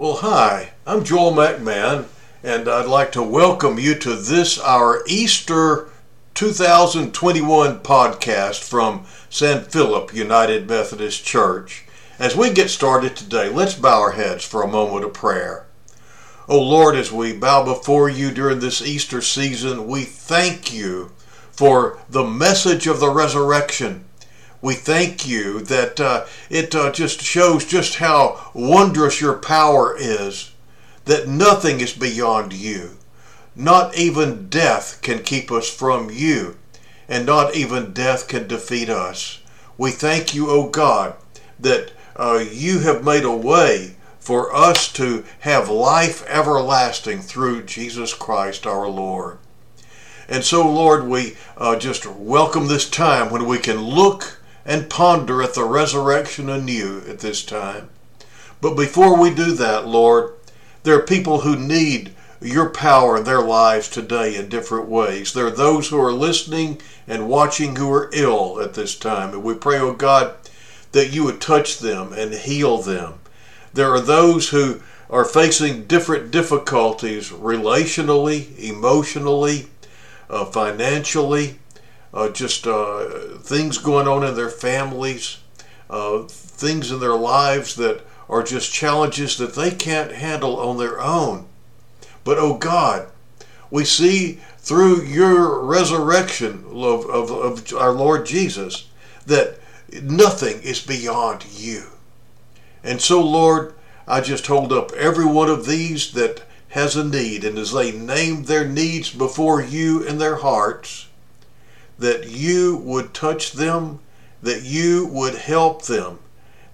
Well, hi, I'm Joel McMahon, and I'd like to welcome you to this, our Easter 2021 podcast from San Philip United Methodist Church. As we get started today, let's bow our heads for a moment of prayer. Oh Lord, as we bow before you during this Easter season, we thank you for the message of the resurrection. We thank you that uh, it uh, just shows just how wondrous your power is, that nothing is beyond you. Not even death can keep us from you, and not even death can defeat us. We thank you, O God, that uh, you have made a way for us to have life everlasting through Jesus Christ our Lord. And so, Lord, we uh, just welcome this time when we can look and ponder at the resurrection anew at this time. But before we do that, Lord, there are people who need your power in their lives today in different ways. There are those who are listening and watching who are ill at this time. And we pray, oh God, that you would touch them and heal them. There are those who are facing different difficulties relationally, emotionally, uh, financially, uh, just uh, things going on in their families, uh, things in their lives that are just challenges that they can't handle on their own. But oh God, we see through your resurrection of, of, of our Lord Jesus that nothing is beyond you. And so, Lord, I just hold up every one of these that has a need, and as they name their needs before you in their hearts, that you would touch them, that you would help them,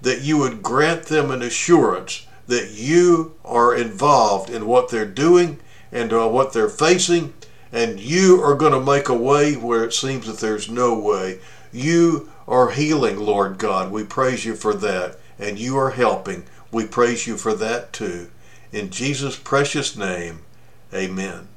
that you would grant them an assurance that you are involved in what they're doing and uh, what they're facing, and you are going to make a way where it seems that there's no way. You are healing, Lord God. We praise you for that, and you are helping. We praise you for that too. In Jesus' precious name, amen.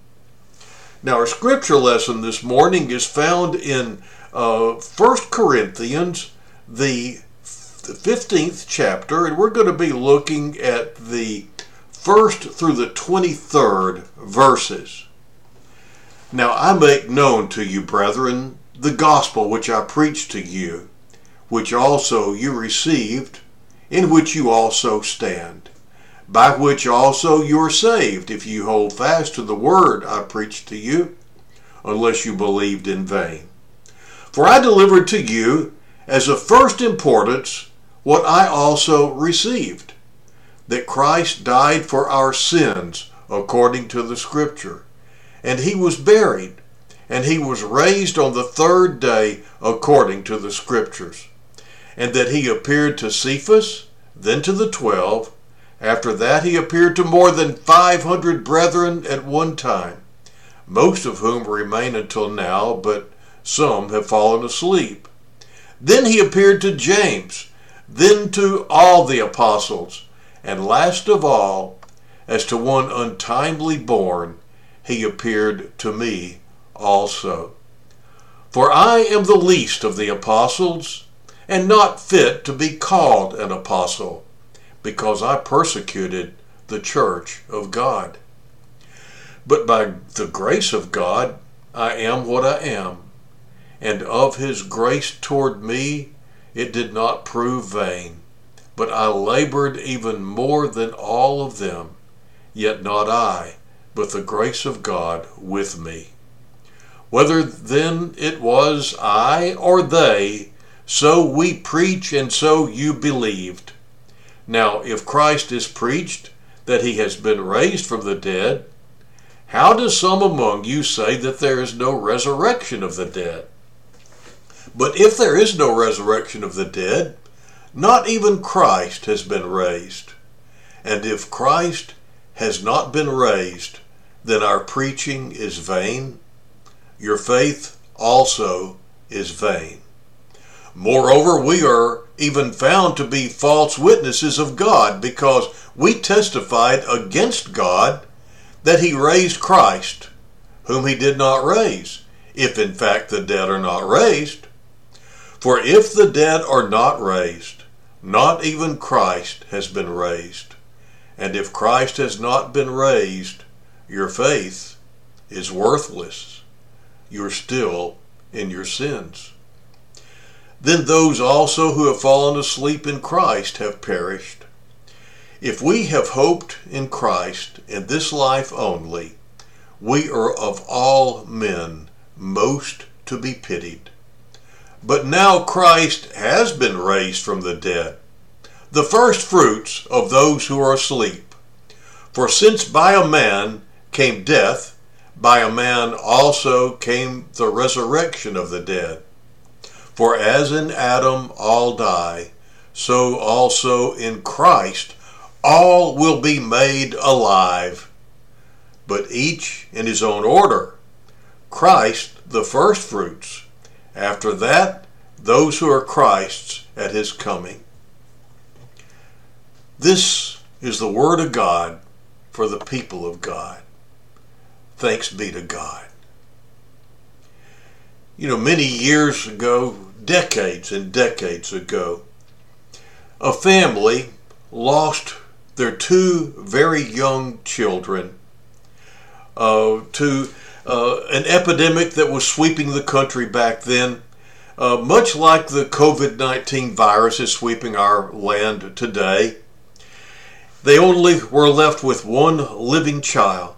Now, our scripture lesson this morning is found in uh, 1 Corinthians, the 15th chapter, and we're going to be looking at the first through the 23rd verses. Now, I make known to you, brethren, the gospel which I preached to you, which also you received, in which you also stand by which also you are saved, if you hold fast to the word I preached to you, unless you believed in vain. For I delivered to you as of first importance what I also received that Christ died for our sins according to the Scripture, and he was buried, and he was raised on the third day according to the Scriptures, and that he appeared to Cephas, then to the twelve. After that, he appeared to more than 500 brethren at one time, most of whom remain until now, but some have fallen asleep. Then he appeared to James, then to all the apostles, and last of all, as to one untimely born, he appeared to me also. For I am the least of the apostles, and not fit to be called an apostle because I persecuted the church of God. But by the grace of God, I am what I am, and of his grace toward me it did not prove vain. But I labored even more than all of them, yet not I, but the grace of God with me. Whether then it was I or they, so we preach and so you believed. Now, if Christ is preached that he has been raised from the dead, how does some among you say that there is no resurrection of the dead? But if there is no resurrection of the dead, not even Christ has been raised. And if Christ has not been raised, then our preaching is vain. Your faith also is vain. Moreover, we are even found to be false witnesses of God because we testified against God that he raised Christ, whom he did not raise, if in fact the dead are not raised. For if the dead are not raised, not even Christ has been raised. And if Christ has not been raised, your faith is worthless. You're still in your sins. Then those also who have fallen asleep in Christ have perished. If we have hoped in Christ in this life only, we are of all men most to be pitied. But now Christ has been raised from the dead, the first fruits of those who are asleep. For since by a man came death, by a man also came the resurrection of the dead. For as in Adam all die, so also in Christ all will be made alive, but each in his own order. Christ the firstfruits. After that, those who are Christ's at his coming. This is the word of God for the people of God. Thanks be to God. You know, many years ago, decades and decades ago, a family lost their two very young children uh, to uh, an epidemic that was sweeping the country back then, uh, much like the COVID 19 virus is sweeping our land today. They only were left with one living child,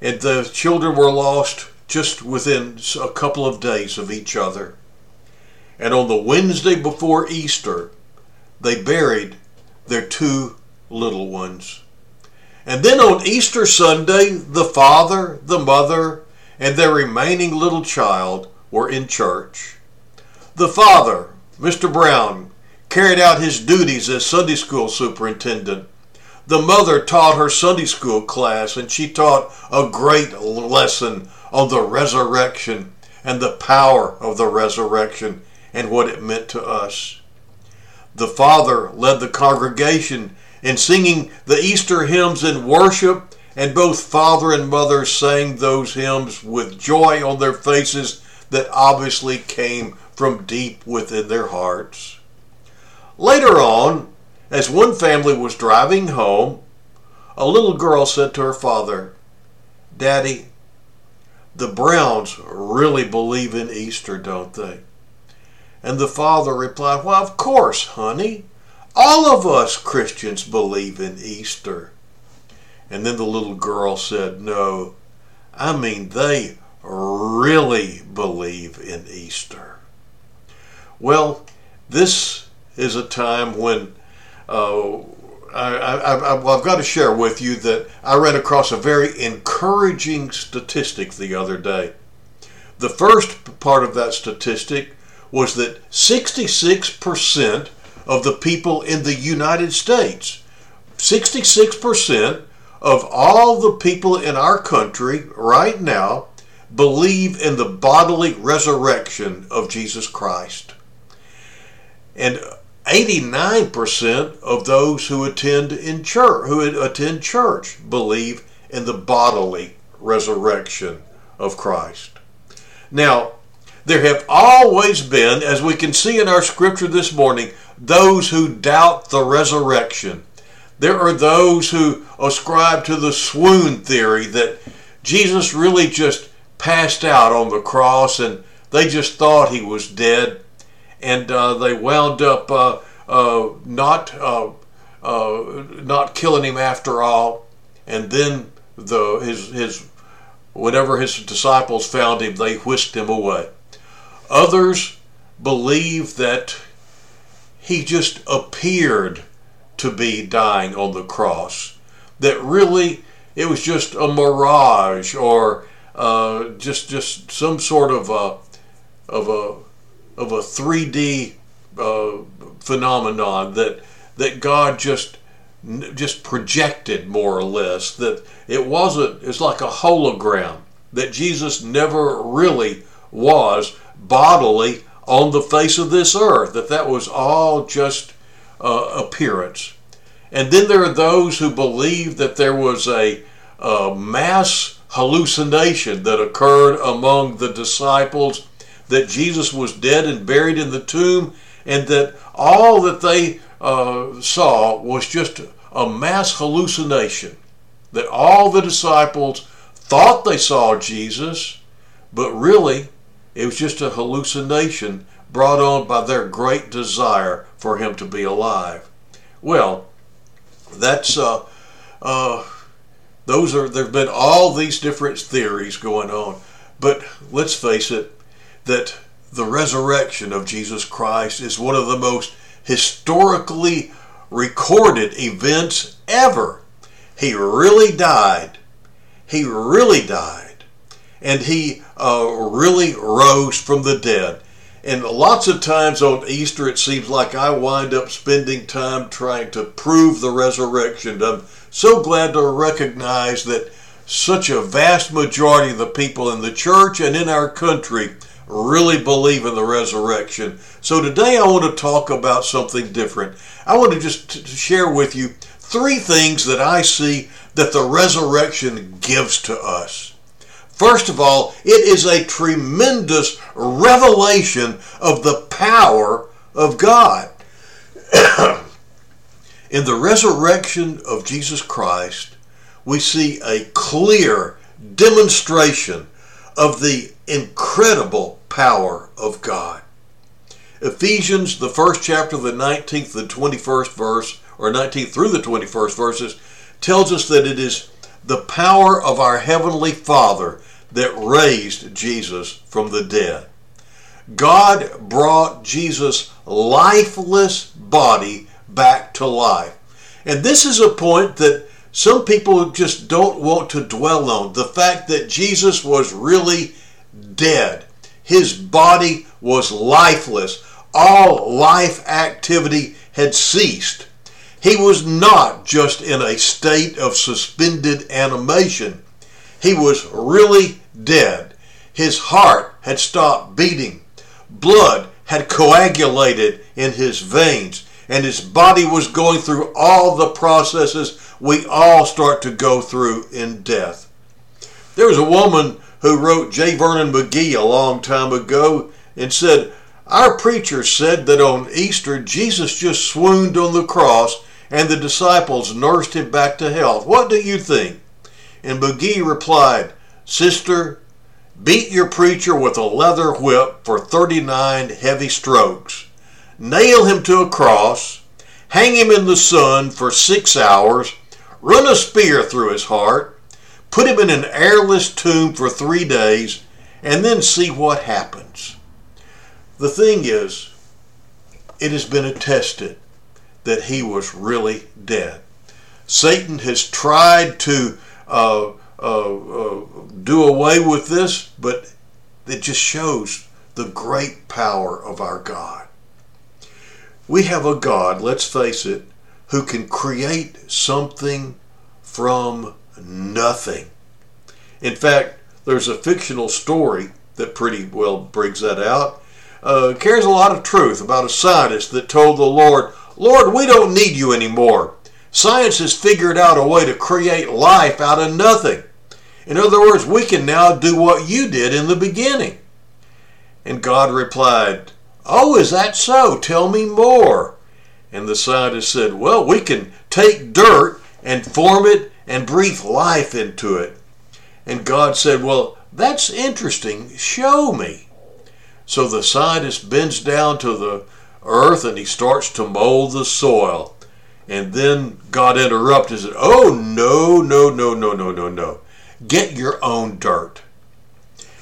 and the children were lost just within a couple of days of each other. And on the Wednesday before Easter, they buried their two little ones. And then on Easter Sunday, the father, the mother, and their remaining little child were in church. The father, Mr. Brown, carried out his duties as Sunday school superintendent. The mother taught her Sunday school class, and she taught a great lesson on the resurrection and the power of the resurrection and what it meant to us. The father led the congregation in singing the Easter hymns in worship, and both father and mother sang those hymns with joy on their faces that obviously came from deep within their hearts. Later on, as one family was driving home, a little girl said to her father, Daddy, the Browns really believe in Easter, don't they? And the father replied, Why, of course, honey. All of us Christians believe in Easter. And then the little girl said, No, I mean, they really believe in Easter. Well, this is a time when uh, I, have got to share with you that I ran across a very encouraging statistic the other day. The first part of that statistic was that 66% of the people in the United States, 66% of all the people in our country right now believe in the bodily resurrection of Jesus Christ. And 89% of those who attend in church who attend church believe in the bodily resurrection of Christ. Now, there have always been, as we can see in our scripture this morning, those who doubt the resurrection. There are those who ascribe to the swoon theory that Jesus really just passed out on the cross and they just thought he was dead and uh, they wound up uh, uh, not uh, uh, not killing him after all. And then the his his whenever his disciples found him, they whisked him away. Others believe that he just appeared to be dying on the cross. That really it was just a mirage or uh, just just some sort of a of a of a 3D uh, phenomenon that that God just just projected more or less that it wasn't it's like a hologram that Jesus never really was bodily on the face of this earth that that was all just uh, appearance and then there are those who believe that there was a, a mass hallucination that occurred among the disciples that Jesus was dead and buried in the tomb, and that all that they uh, saw was just a mass hallucination. That all the disciples thought they saw Jesus, but really it was just a hallucination brought on by their great desire for him to be alive. Well, that's uh, uh, those are there've been all these different theories going on, but let's face it, that the resurrection of Jesus Christ is one of the most historically recorded events ever. He really died. He really died. And he uh, really rose from the dead. And lots of times on Easter, it seems like I wind up spending time trying to prove the resurrection. I'm so glad to recognize that such a vast majority of the people in the church and in our country really believe in the resurrection. So today I want to talk about something different. I want to just share with you three things that I see that the resurrection gives to us. First of all, it is a tremendous revelation of the power of God. In the resurrection of Jesus Christ, we see a clear demonstration of the incredible power of God. Ephesians, the first chapter, the 19th, the 21st verse, or 19th through the 21st verses, tells us that it is the power of our Heavenly Father that raised Jesus from the dead. God brought Jesus' lifeless body back to life. And this is a point that some people just don't want to dwell on. The fact that Jesus was really dead. His body was lifeless. All life activity had ceased. He was not just in a state of suspended animation. He was really dead. His heart had stopped beating. Blood had coagulated in his veins, and his body was going through all the processes we all start to go through in death. There was a woman who wrote J. Vernon McGee a long time ago and said, Our preacher said that on Easter Jesus just swooned on the cross and the disciples nursed him back to health. What do you think? And McGee replied, Sister, beat your preacher with a leather whip for 39 heavy strokes. Nail him to a cross, hang him in the sun for six hours, run a spear through his heart, put him in an airless tomb for three days, and then see what happens. The thing is, it has been attested that he was really dead. Satan has tried to uh, uh, uh, do away with this, but it just shows the great power of our God. We have a God, let's face it, who can create something from nothing. In fact, there's a fictional story that pretty well brings that out. Uh, carries a lot of truth about a scientist that told the Lord, Lord, we don't need you anymore. Science has figured out a way to create life out of nothing. In other words, we can now do what you did in the beginning. And God replied, Oh, is that so? Tell me more. And the scientist said, Well, we can take dirt and form it and breathe life into it. And God said, Well, that's interesting. Show me. So the scientist bends down to the earth and he starts to mold the soil. And then God interrupted and said, Oh, no, no, no, no, no, no, no. Get your own dirt.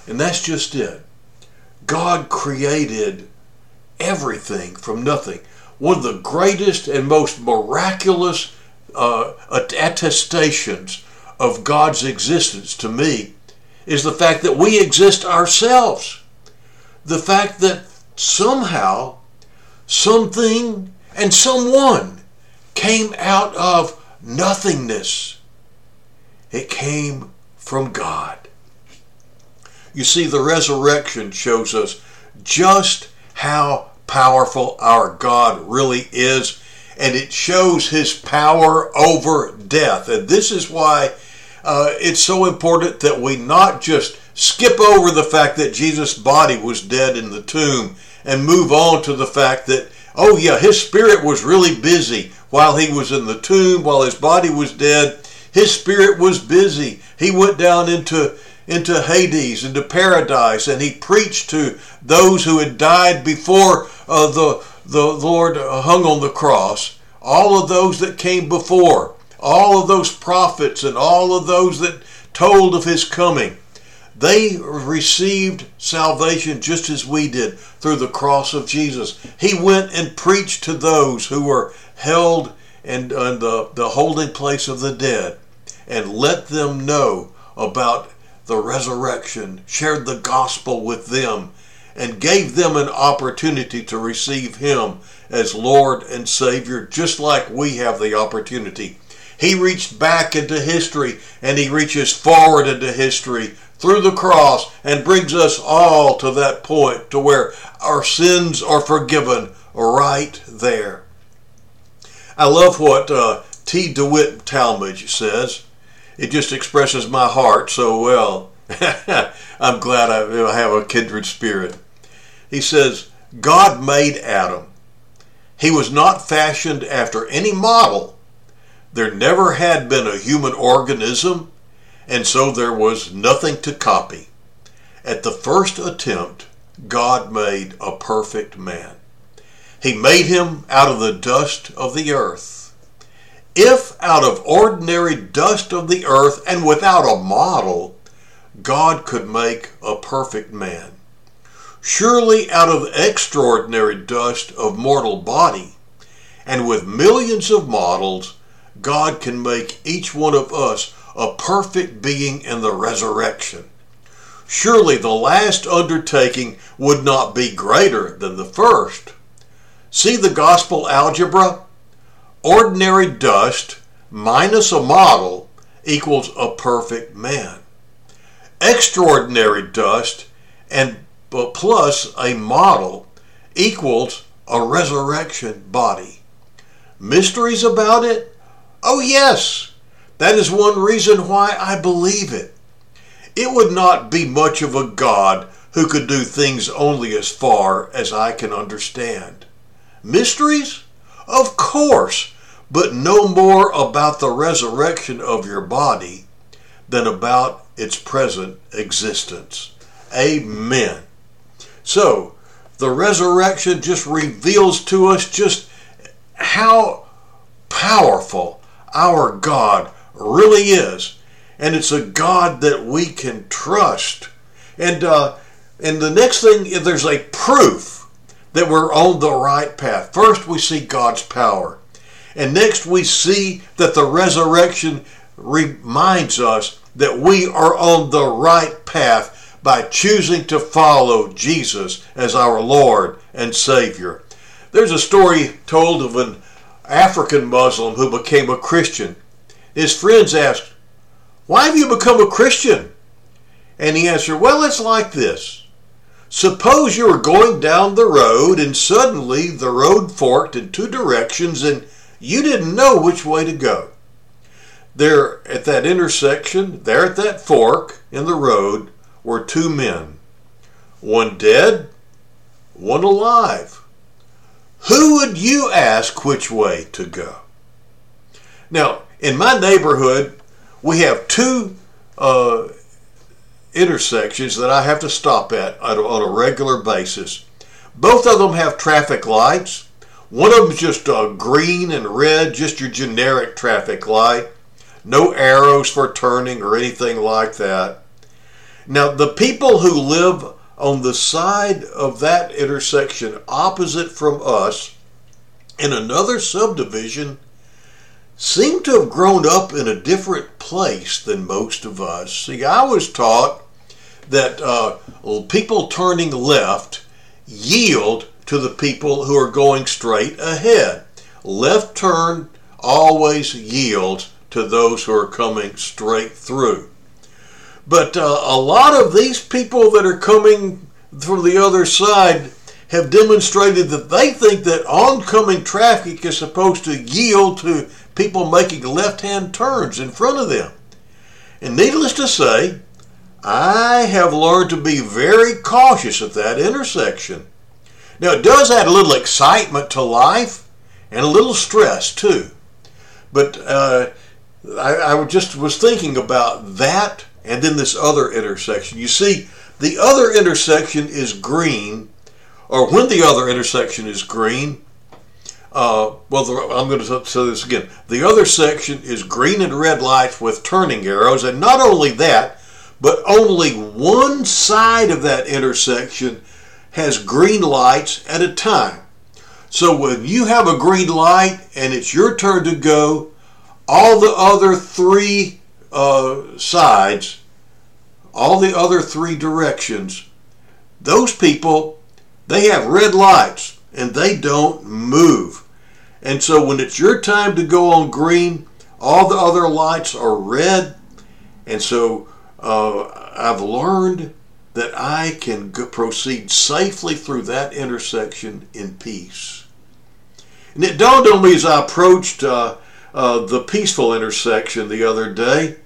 And that's just it. God created everything from nothing. One of the greatest and most miraculous uh, attestations of God's existence to me is the fact that we exist ourselves. The fact that somehow something and someone came out of nothingness. It came from God. You see, the resurrection shows us just how powerful our God really is, and it shows his power over death. And this is why uh, it's so important that we not just skip over the fact that Jesus' body was dead in the tomb and move on to the fact that Oh, yeah, his spirit was really busy while he was in the tomb, while his body was dead. His spirit was busy. He went down into into Hades, into paradise, and he preached to those who had died before uh, the, the Lord hung on the cross. All of those that came before, all of those prophets, and all of those that told of his coming. They received salvation just as we did through the cross of Jesus. He went and preached to those who were held in, in the, the holding place of the dead and let them know about the resurrection, shared the gospel with them, and gave them an opportunity to receive Him as Lord and Savior, just like we have the opportunity. He reached back into history and He reaches forward into history through the cross and brings us all to that point to where our sins are forgiven right there. I love what uh, T. DeWitt Talmage says. It just expresses my heart so well. I'm glad I have a kindred spirit. He says, God made Adam. He was not fashioned after any model. There never had been a human organism, and so there was nothing to copy. At the first attempt, God made a perfect man. He made him out of the dust of the earth if out of ordinary dust of the earth and without a model, God could make a perfect man, surely out of extraordinary dust of mortal body, and with millions of models, God can make each one of us a perfect being in the resurrection. Surely the last undertaking would not be greater than the first. See the gospel algebra? Ordinary dust minus a model equals a perfect man. Extraordinary dust and plus a model equals a resurrection body. Mysteries about it? Oh, yes. That is one reason why I believe it. It would not be much of a God who could do things only as far as I can understand. Mysteries? Of course, but no more about the resurrection of your body than about its present existence. Amen. So, the resurrection just reveals to us just how powerful our God really is. And it's a God that we can trust. And, uh, and the next thing, there's a proof that we're on the right path. First, we see God's power. And next, we see that the resurrection reminds us that we are on the right path by choosing to follow Jesus as our Lord and Savior. There's a story told of an African Muslim who became a Christian. His friends asked, Why have you become a Christian? And he answered, Well, it's like this. Suppose you were going down the road and suddenly the road forked in two directions and you didn't know which way to go. There at that intersection, there at that fork in the road, were two men. One dead, one alive. Who would you ask which way to go? Now, in my neighborhood, we have two uh, intersections that I have to stop at on a regular basis. Both of them have traffic lights. One of them is just uh, green and red, just your generic traffic light. No arrows for turning or anything like that. Now, the people who live on the side of that intersection opposite from us in another subdivision seem to have grown up in a different place than most of us. See, I was taught that uh, people turning left yield to the people who are going straight ahead. Left turn always yields to those who are coming straight through. But uh, a lot of these people that are coming from the other side have demonstrated that they think that oncoming traffic is supposed to yield to people making left hand turns in front of them. And needless to say, I have learned to be very cautious at that intersection. Now, it does add a little excitement to life and a little stress too. But uh, I, I just was thinking about that and then this other intersection. You see, the other intersection is green, or when the other intersection is green, uh, well, the, I'm going to say this again. The other section is green and red lights with turning arrows, and not only that, but only one side of that intersection has green lights at a time. So when you have a green light and it's your turn to go, all the other three uh, sides, all the other three directions, those people, they have red lights and they don't move. And so when it's your time to go on green, all the other lights are red. And so uh, I've learned that I can go, proceed safely through that intersection in peace. And it dawned on me as I approached uh, uh, the peaceful intersection the other day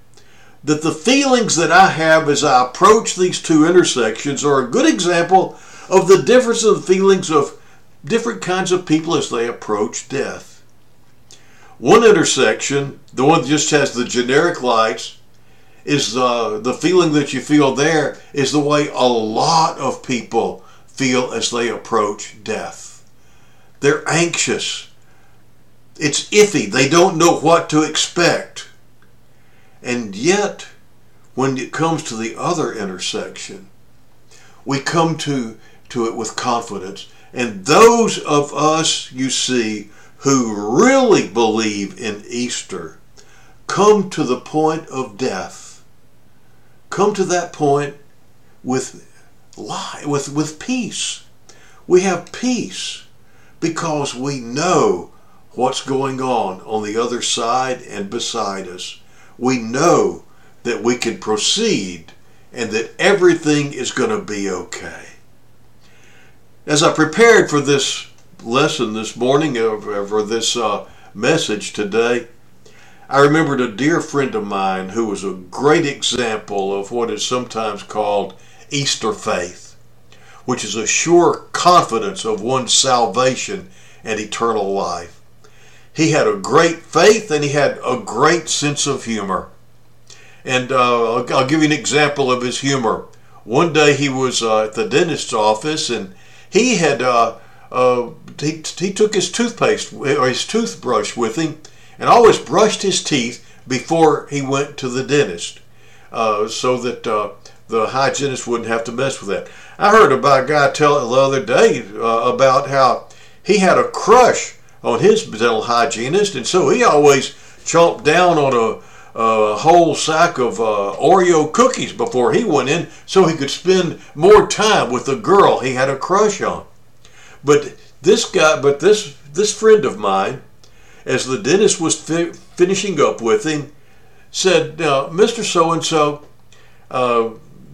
that the feelings that I have as I approach these two intersections are a good example of the difference of feelings of different kinds of people as they approach death. One intersection, the one that just has the generic lights, is uh, the feeling that you feel there is the way a lot of people feel as they approach death. They're anxious. It's iffy. They don't know what to expect. And yet, when it comes to the other intersection, we come to, to it with confidence. And those of us, you see, who really believe in Easter, come to the point of death. Come to that point with with, with peace. We have peace because we know what's going on on the other side and beside us. We know that we can proceed and that everything is going to be okay. As I prepared for this lesson this morning, uh, for this uh, message today, I remembered a dear friend of mine who was a great example of what is sometimes called Easter faith, which is a sure confidence of one's salvation and eternal life. He had a great faith and he had a great sense of humor. And uh, I'll, give you an example of his humor. One day he was uh, at the dentist's office and he had uh, uh he, he took his toothpaste or his toothbrush with him and always brushed his teeth before he went to the dentist uh, so that uh, the hygienist wouldn't have to mess with that. I heard about a guy tell the other day about how he had a crush on his dental hygienist, and so he always chomped down on a, a whole sack of uh, Oreo cookies before he went in, so he could spend more time with the girl he had a crush on. But this guy, but this this friend of mine, as the dentist was fi- finishing up with him, said, "Now, Mister So and So,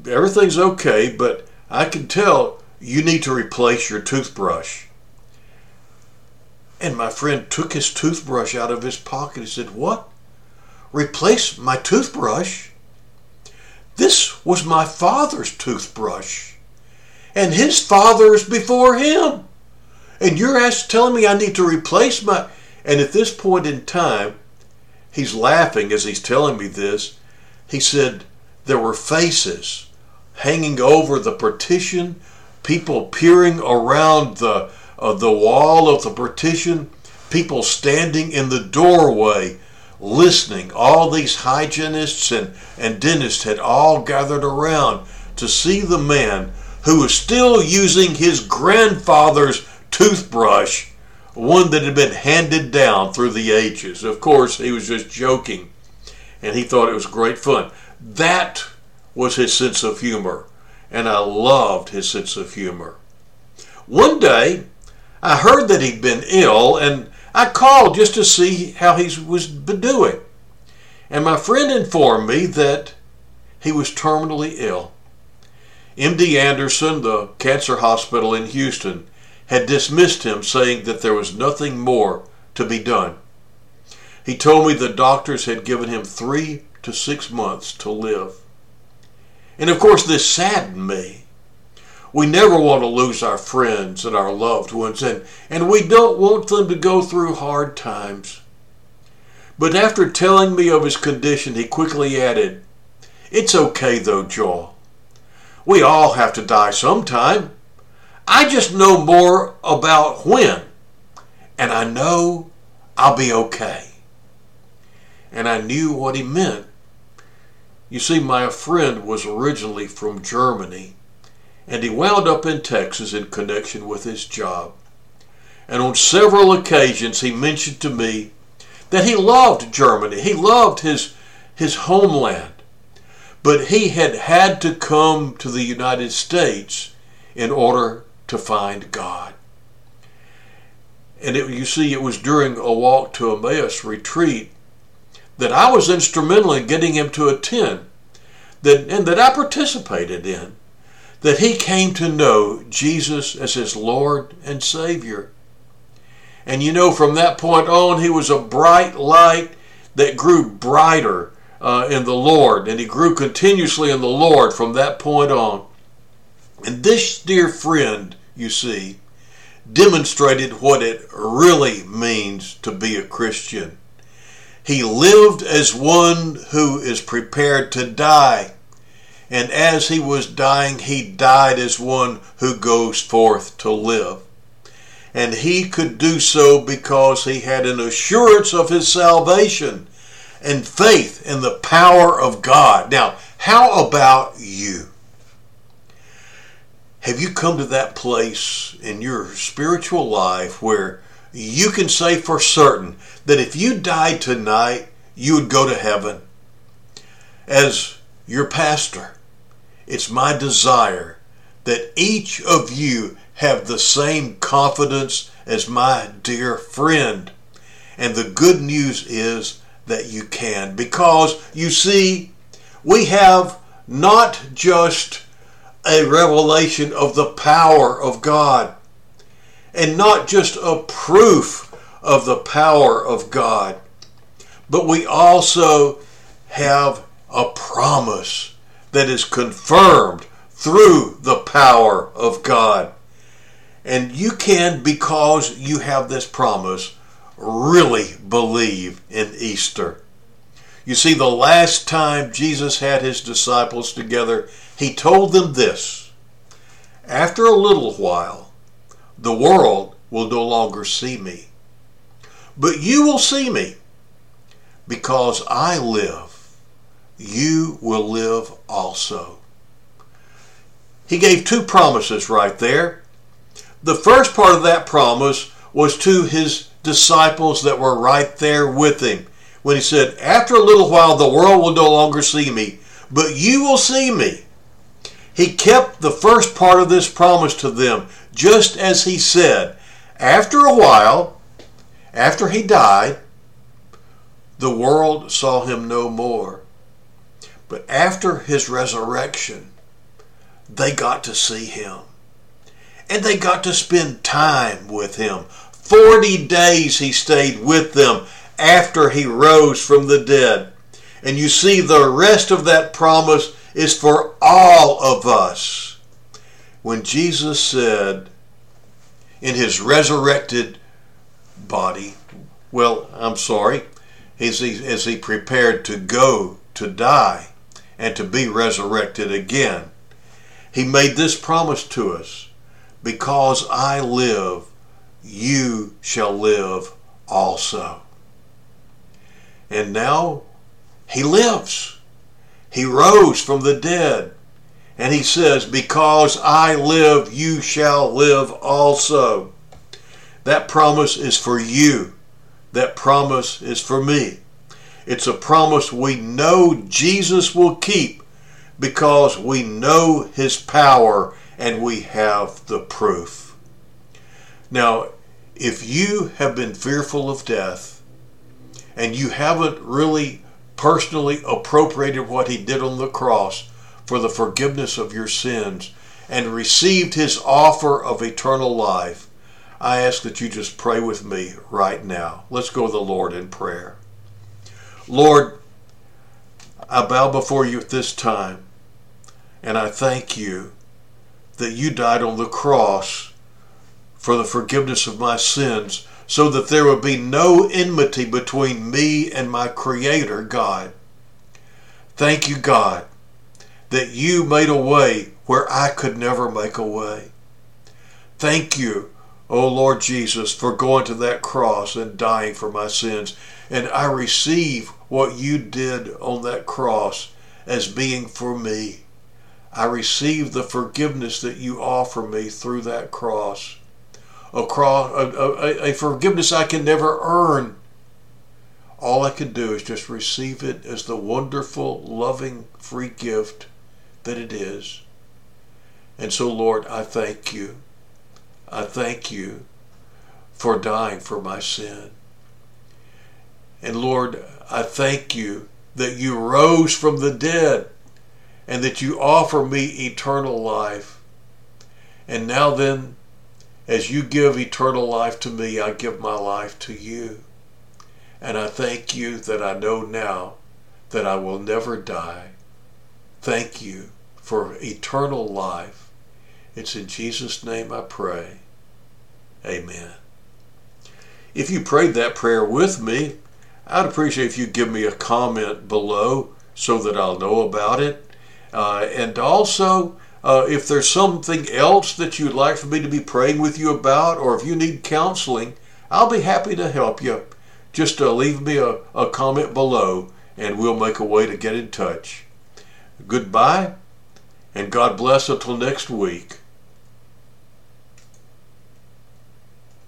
everything's okay, but I can tell you need to replace your toothbrush." And my friend took his toothbrush out of his pocket. He said, What? Replace my toothbrush? This was my father's toothbrush. And his father's before him. And you're telling me I need to replace my. And at this point in time, he's laughing as he's telling me this. He said, There were faces hanging over the partition, people peering around the of the wall of the partition, people standing in the doorway listening. All these hygienists and, and dentists had all gathered around to see the man who was still using his grandfather's toothbrush, one that had been handed down through the ages. Of course, he was just joking, and he thought it was great fun. That was his sense of humor, and I loved his sense of humor. One day, I heard that he'd been ill, and I called just to see how he was doing. And my friend informed me that he was terminally ill. MD Anderson, the cancer hospital in Houston, had dismissed him, saying that there was nothing more to be done. He told me the doctors had given him three to six months to live. And of course, this saddened me. we never want to lose our friends and our loved ones, and, and we don't want them to go through hard times. But after telling me of his condition, he quickly added, It's okay though, Joel. We all have to die sometime. I just know more about when, and I know I'll be okay. And I knew what he meant. You see, my friend was originally from Germany, and he wound up in Texas in connection with his job. And on several occasions, he mentioned to me that he loved Germany. He loved his, his homeland. But he had had to come to the United States in order to find God. And it, you see, it was during a walk to Emmaus retreat that I was instrumental in getting him to attend, that, and that I participated in, that he came to know Jesus as his Lord and Savior. And you know, from that point on, he was a bright light that grew brighter uh, in the Lord, and he grew continuously in the Lord from that point on. And this dear friend, you see, demonstrated what it really means to be a Christian. He lived as one who is prepared to die. And as he was dying, he died as one who goes forth to live. And he could do so because he had an assurance of his salvation and faith in the power of God. Now, how about you? Have you come to that place in your spiritual life where you can say for certain that if you died tonight, you would go to heaven? As your pastor, it's my desire that each of you have the same confidence as my dear friend. And the good news is that you can. Because you see, we have not just a revelation of the power of God and not just a proof of the power of God, but we also have a promise that is confirmed through the power of God. And you can, because you have this promise, really believe in Easter. You see, the last time Jesus had his disciples together, he told them this After a little while, the world will no longer see me. But you will see me. Because I live, you will live also. He gave two promises right there. The first part of that promise was to his disciples that were right there with him when he said, After a little while, the world will no longer see me, but you will see me. He kept the first part of this promise to them, just as he said. After a while, after he died, the world saw him no more. But after his resurrection, they got to see him. And they got to spend time with him, 40 days he stayed with them after he rose from the dead. And you see, the rest of that promise is for all of us. When Jesus said in his resurrected body, well, I'm sorry, as he, as he prepared to go to die and to be resurrected again, he made this promise to us because I live, you shall live also. And now he lives. He rose from the dead. And he says, Because I live, you shall live also. That promise is for you. That promise is for me. It's a promise we know Jesus will keep because we know his power and we have the proof. Now, if you have been fearful of death and you haven't really personally appropriated what he did on the cross for the forgiveness of your sins and received his offer of eternal life, I ask that you just pray with me right now. Let's go to the Lord in prayer. Lord, I bow before you at this time and I thank you that you died on the cross for the forgiveness of my sins so that there would be no enmity between me and my Creator, God. Thank you, God, that you made a way where I could never make a way. Thank you, O Lord Jesus, for going to that cross and dying for my sins. And I receive what you did on that cross as being for me. I receive the forgiveness that you offer me through that cross a, a, a, a forgiveness I can never earn. All I can do is just receive it as the wonderful, loving, free gift that it is. And so, Lord, I thank you. I thank you for dying for my sin. And Lord, I thank you that you rose from the dead and that you offer me eternal life. And now then, as you give eternal life to me, I give my life to you. And I thank you that I know now that I will never die. Thank you for eternal life. It's in Jesus' name I pray. Amen. If you prayed that prayer with me, I'd appreciate if you give me a comment below so that I'll know about it. Uh, and also, uh, if there's something else that you'd like for me to be praying with you about, or if you need counseling, I'll be happy to help you. Just uh, leave me a, a comment below and we'll make a way to get in touch. Goodbye, and God bless until next week.